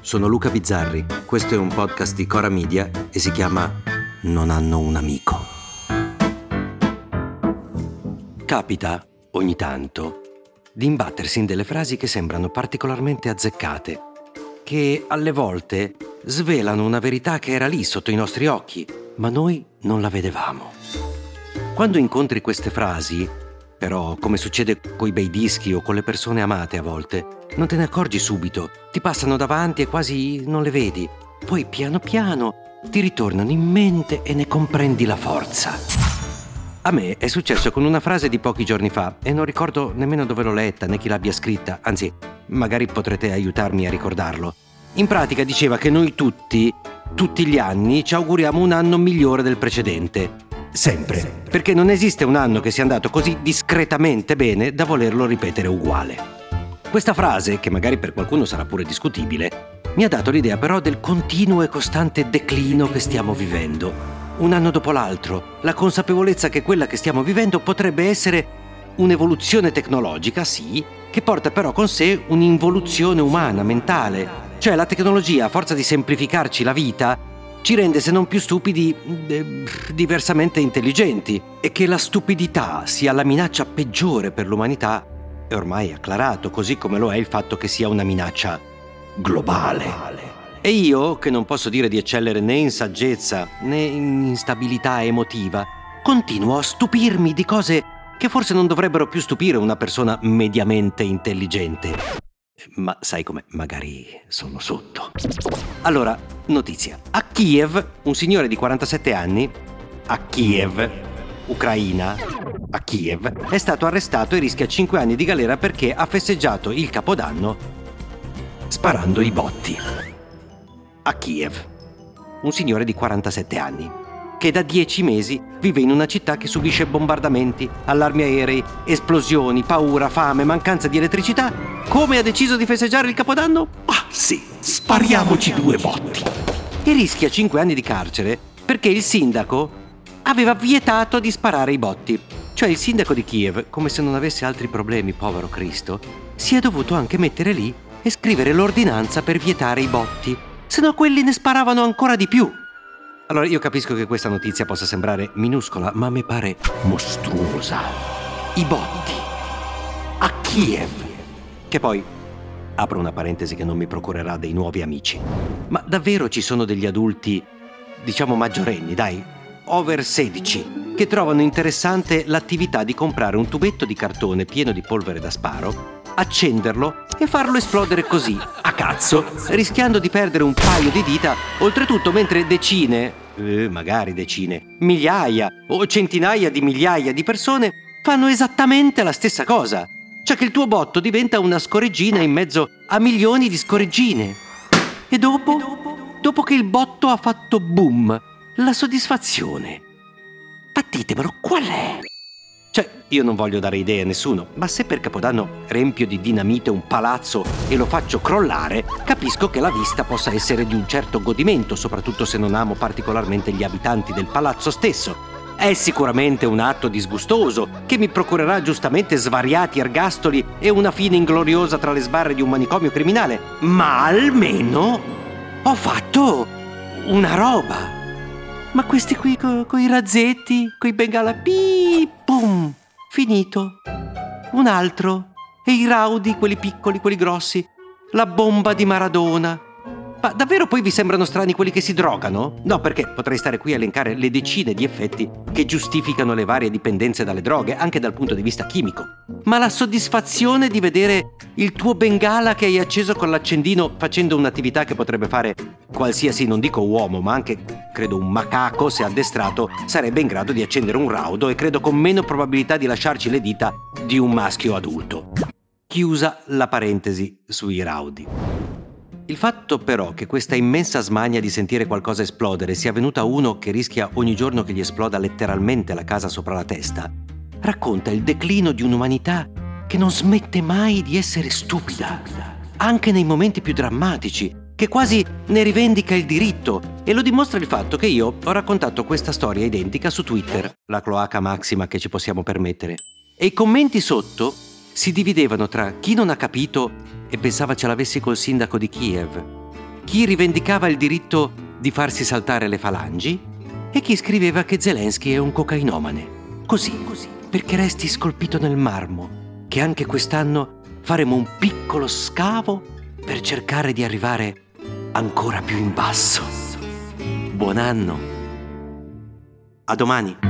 sono Luca Bizzarri, questo è un podcast di Cora Media e si chiama Non hanno un amico. Capita, ogni tanto, di imbattersi in delle frasi che sembrano particolarmente azzeccate, che alle volte svelano una verità che era lì sotto i nostri occhi, ma noi non la vedevamo. Quando incontri queste frasi, però, come succede coi bei dischi o con le persone amate a volte, non te ne accorgi subito, ti passano davanti e quasi non le vedi. Poi piano piano ti ritornano in mente e ne comprendi la forza. A me è successo con una frase di pochi giorni fa e non ricordo nemmeno dove l'ho letta né chi l'abbia scritta, anzi, magari potrete aiutarmi a ricordarlo. In pratica diceva che noi tutti, tutti gli anni, ci auguriamo un anno migliore del precedente Sempre. Perché non esiste un anno che sia andato così discretamente bene da volerlo ripetere uguale. Questa frase, che magari per qualcuno sarà pure discutibile, mi ha dato l'idea però del continuo e costante declino che stiamo vivendo. Un anno dopo l'altro, la consapevolezza che quella che stiamo vivendo potrebbe essere un'evoluzione tecnologica, sì, che porta però con sé un'involuzione umana, mentale. Cioè la tecnologia, a forza di semplificarci la vita, ci rende se non più stupidi, eh, diversamente intelligenti. E che la stupidità sia la minaccia peggiore per l'umanità è ormai acclarato, così come lo è il fatto che sia una minaccia globale. E io, che non posso dire di eccellere né in saggezza né in instabilità emotiva, continuo a stupirmi di cose che forse non dovrebbero più stupire una persona mediamente intelligente. Ma sai come magari sono sotto. Allora, notizia. A Kiev, un signore di 47 anni, a Kiev, Ucraina, a Kiev, è stato arrestato e rischia 5 anni di galera perché ha festeggiato il Capodanno sparando i botti. A Kiev, un signore di 47 anni che da dieci mesi vive in una città che subisce bombardamenti, allarmi aerei, esplosioni, paura, fame, mancanza di elettricità. Come ha deciso di festeggiare il Capodanno? Ah sì, spariamoci due botti. E rischia cinque anni di carcere perché il sindaco aveva vietato di sparare i botti. Cioè il sindaco di Kiev, come se non avesse altri problemi, povero Cristo, si è dovuto anche mettere lì e scrivere l'ordinanza per vietare i botti, se no quelli ne sparavano ancora di più. Allora io capisco che questa notizia possa sembrare minuscola, ma mi pare mostruosa. I botti. A Kiev. Che poi, apro una parentesi che non mi procurerà dei nuovi amici, ma davvero ci sono degli adulti, diciamo maggiorenni, dai, over 16, che trovano interessante l'attività di comprare un tubetto di cartone pieno di polvere da sparo, accenderlo e farlo esplodere così, cazzo, rischiando di perdere un paio di dita, oltretutto mentre decine, eh, magari decine, migliaia o centinaia di migliaia di persone fanno esattamente la stessa cosa. Cioè che il tuo botto diventa una scoreggina in mezzo a milioni di scoreggine. E dopo, dopo che il botto ha fatto boom, la soddisfazione. Ma ditemelo, qual è? Cioè, io non voglio dare idee a nessuno, ma se per Capodanno riempio di dinamite un palazzo e lo faccio crollare, capisco che la vista possa essere di un certo godimento, soprattutto se non amo particolarmente gli abitanti del palazzo stesso. È sicuramente un atto disgustoso, che mi procurerà giustamente svariati ergastoli e una fine ingloriosa tra le sbarre di un manicomio criminale, ma almeno ho fatto una roba. Ma questi qui co- coi razzetti, coi bengala, pi, pum, finito. Un altro. E i raudi, quelli piccoli, quelli grossi. La bomba di Maradona. Ma davvero poi vi sembrano strani quelli che si drogano? No, perché potrei stare qui a elencare le decine di effetti che giustificano le varie dipendenze dalle droghe, anche dal punto di vista chimico. Ma la soddisfazione di vedere il tuo bengala che hai acceso con l'accendino facendo un'attività che potrebbe fare qualsiasi, non dico uomo, ma anche, credo, un macaco, se addestrato, sarebbe in grado di accendere un raudo e credo con meno probabilità di lasciarci le dita di un maschio adulto. Chiusa la parentesi sui raudi. Il fatto però che questa immensa smania di sentire qualcosa esplodere sia venuta a uno che rischia ogni giorno che gli esploda letteralmente la casa sopra la testa, racconta il declino di un'umanità che non smette mai di essere stupida, anche nei momenti più drammatici, che quasi ne rivendica il diritto e lo dimostra il fatto che io ho raccontato questa storia identica su Twitter, la cloaca massima che ci possiamo permettere. E i commenti sotto si dividevano tra chi non ha capito e pensava ce l'avessi col sindaco di Kiev chi rivendicava il diritto di farsi saltare le falangi e chi scriveva che Zelensky è un cocainomane. Così, così, perché resti scolpito nel marmo, che anche quest'anno faremo un piccolo scavo per cercare di arrivare ancora più in basso. Buon anno. A domani.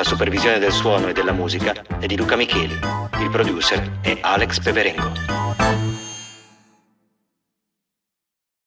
La supervisione del suono e della musica è di Luca Micheli. Il producer è Alex Peverengo.